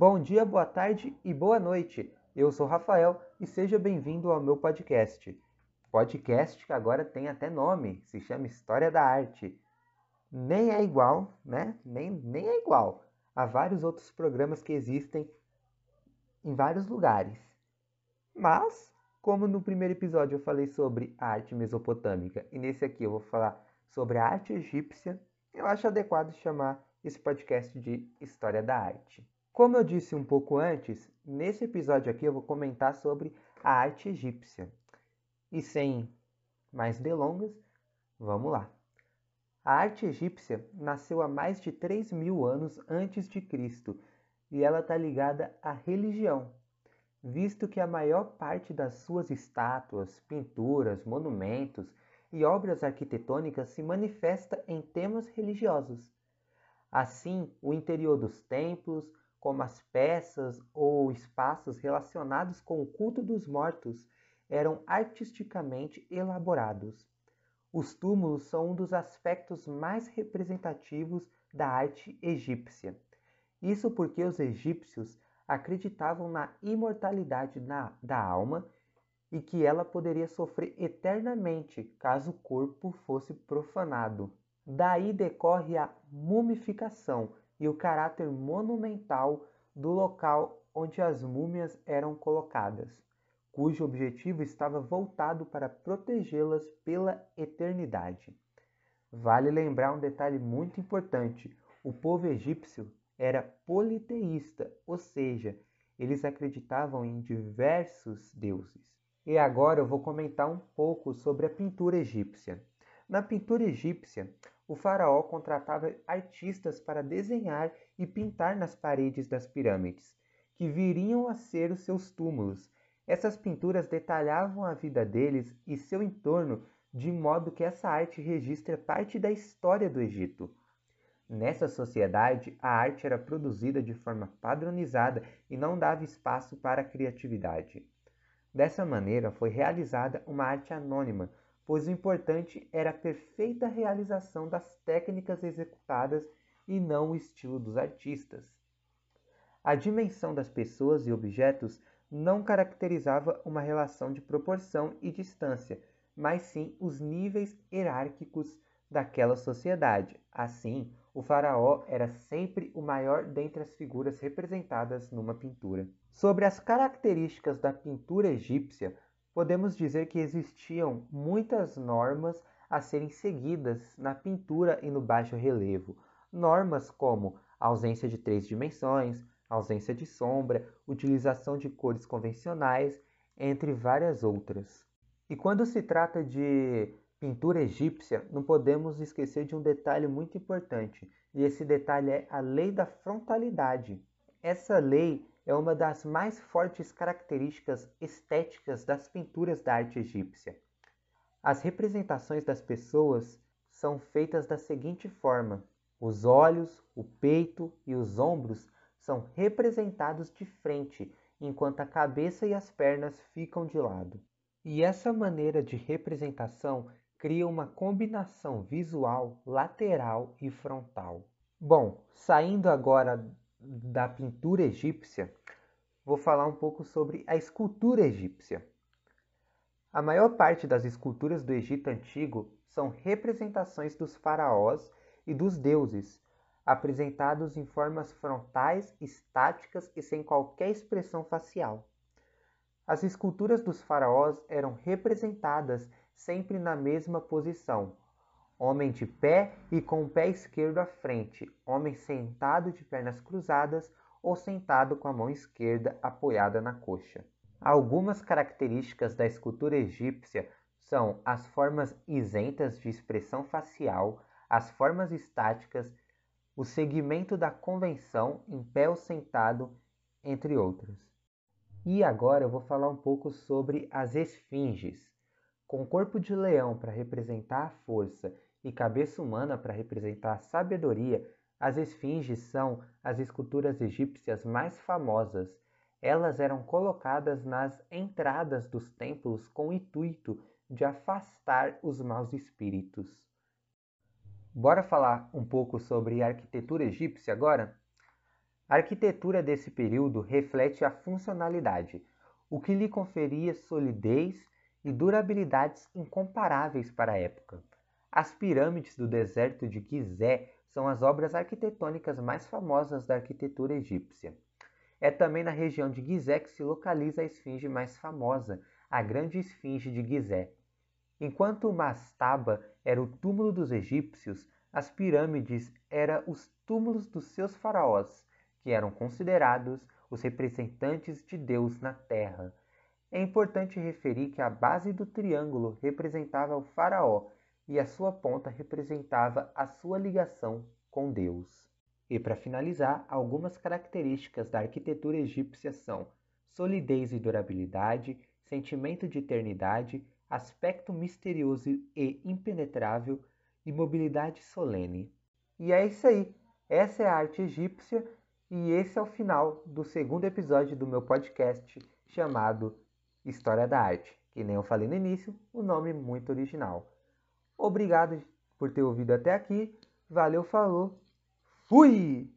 Bom dia, boa tarde e boa noite. Eu sou Rafael e seja bem-vindo ao meu podcast. Podcast que agora tem até nome, se chama História da Arte. Nem é igual, né? Nem, nem é igual a vários outros programas que existem em vários lugares. Mas, como no primeiro episódio eu falei sobre a arte mesopotâmica e nesse aqui eu vou falar sobre a arte egípcia, eu acho adequado chamar esse podcast de História da Arte. Como eu disse um pouco antes, nesse episódio aqui eu vou comentar sobre a arte egípcia. E sem mais delongas, vamos lá. A arte egípcia nasceu há mais de 3 mil anos antes de Cristo e ela está ligada à religião, visto que a maior parte das suas estátuas, pinturas, monumentos e obras arquitetônicas se manifesta em temas religiosos. Assim, o interior dos templos, como as peças ou espaços relacionados com o culto dos mortos, eram artisticamente elaborados. Os túmulos são um dos aspectos mais representativos da arte egípcia. Isso porque os egípcios acreditavam na imortalidade da alma e que ela poderia sofrer eternamente caso o corpo fosse profanado. Daí decorre a mumificação, e o caráter monumental do local onde as múmias eram colocadas, cujo objetivo estava voltado para protegê-las pela eternidade. Vale lembrar um detalhe muito importante: o povo egípcio era politeísta, ou seja, eles acreditavam em diversos deuses. E agora eu vou comentar um pouco sobre a pintura egípcia. Na pintura egípcia, o faraó contratava artistas para desenhar e pintar nas paredes das pirâmides, que viriam a ser os seus túmulos. Essas pinturas detalhavam a vida deles e seu entorno de modo que essa arte registra parte da história do Egito. Nessa sociedade, a arte era produzida de forma padronizada e não dava espaço para a criatividade. Dessa maneira, foi realizada uma arte anônima, pois o importante era a perfeita realização das técnicas executadas e não o estilo dos artistas. A dimensão das pessoas e objetos não caracterizava uma relação de proporção e distância, mas sim os níveis hierárquicos daquela sociedade. Assim, o faraó era sempre o maior dentre as figuras representadas numa pintura. Sobre as características da pintura egípcia, podemos dizer que existiam muitas normas a serem seguidas na pintura e no baixo relevo. Normas como ausência de três dimensões, ausência de sombra, utilização de cores convencionais, entre várias outras. E quando se trata de pintura egípcia, não podemos esquecer de um detalhe muito importante, e esse detalhe é a lei da frontalidade. Essa lei é uma das mais fortes características estéticas das pinturas da arte egípcia. As representações das pessoas são feitas da seguinte forma: os olhos, o peito e os ombros são representados de frente, enquanto a cabeça e as pernas ficam de lado. E essa maneira de representação cria uma combinação visual lateral e frontal. Bom, saindo agora da pintura egípcia, vou falar um pouco sobre a escultura egípcia. A maior parte das esculturas do Egito Antigo são representações dos faraós e dos deuses, apresentados em formas frontais, estáticas e sem qualquer expressão facial. As esculturas dos faraós eram representadas sempre na mesma posição, homem de pé e com o pé esquerdo à frente, homem sentado de pernas cruzadas ou sentado com a mão esquerda apoiada na coxa. Algumas características da escultura egípcia são as formas isentas de expressão facial, as formas estáticas, o segmento da convenção em pé ou sentado, entre outros. E agora eu vou falar um pouco sobre as esfinges. Com corpo de leão para representar a força e cabeça humana para representar a sabedoria, as esfinges são as esculturas egípcias mais famosas. Elas eram colocadas nas entradas dos templos com o intuito de afastar os maus espíritos. Bora falar um pouco sobre a arquitetura egípcia agora? A arquitetura desse período reflete a funcionalidade, o que lhe conferia solidez e durabilidades incomparáveis para a época. As pirâmides do deserto de Gizé são as obras arquitetônicas mais famosas da arquitetura egípcia. É também na região de Gizé que se localiza a esfinge mais famosa, a Grande Esfinge de Gizé. Enquanto o Mastaba era o túmulo dos egípcios, as pirâmides eram os túmulos dos seus faraós, que eram considerados os representantes de Deus na terra. É importante referir que a base do triângulo representava o faraó e a sua ponta representava a sua ligação com Deus. E para finalizar, algumas características da arquitetura egípcia são solidez e durabilidade, sentimento de eternidade, aspecto misterioso e impenetrável e mobilidade solene. E é isso aí. Essa é a arte egípcia e esse é o final do segundo episódio do meu podcast chamado História da Arte, que nem eu falei no início, o um nome muito original. Obrigado por ter ouvido até aqui. Valeu, falou. Fui!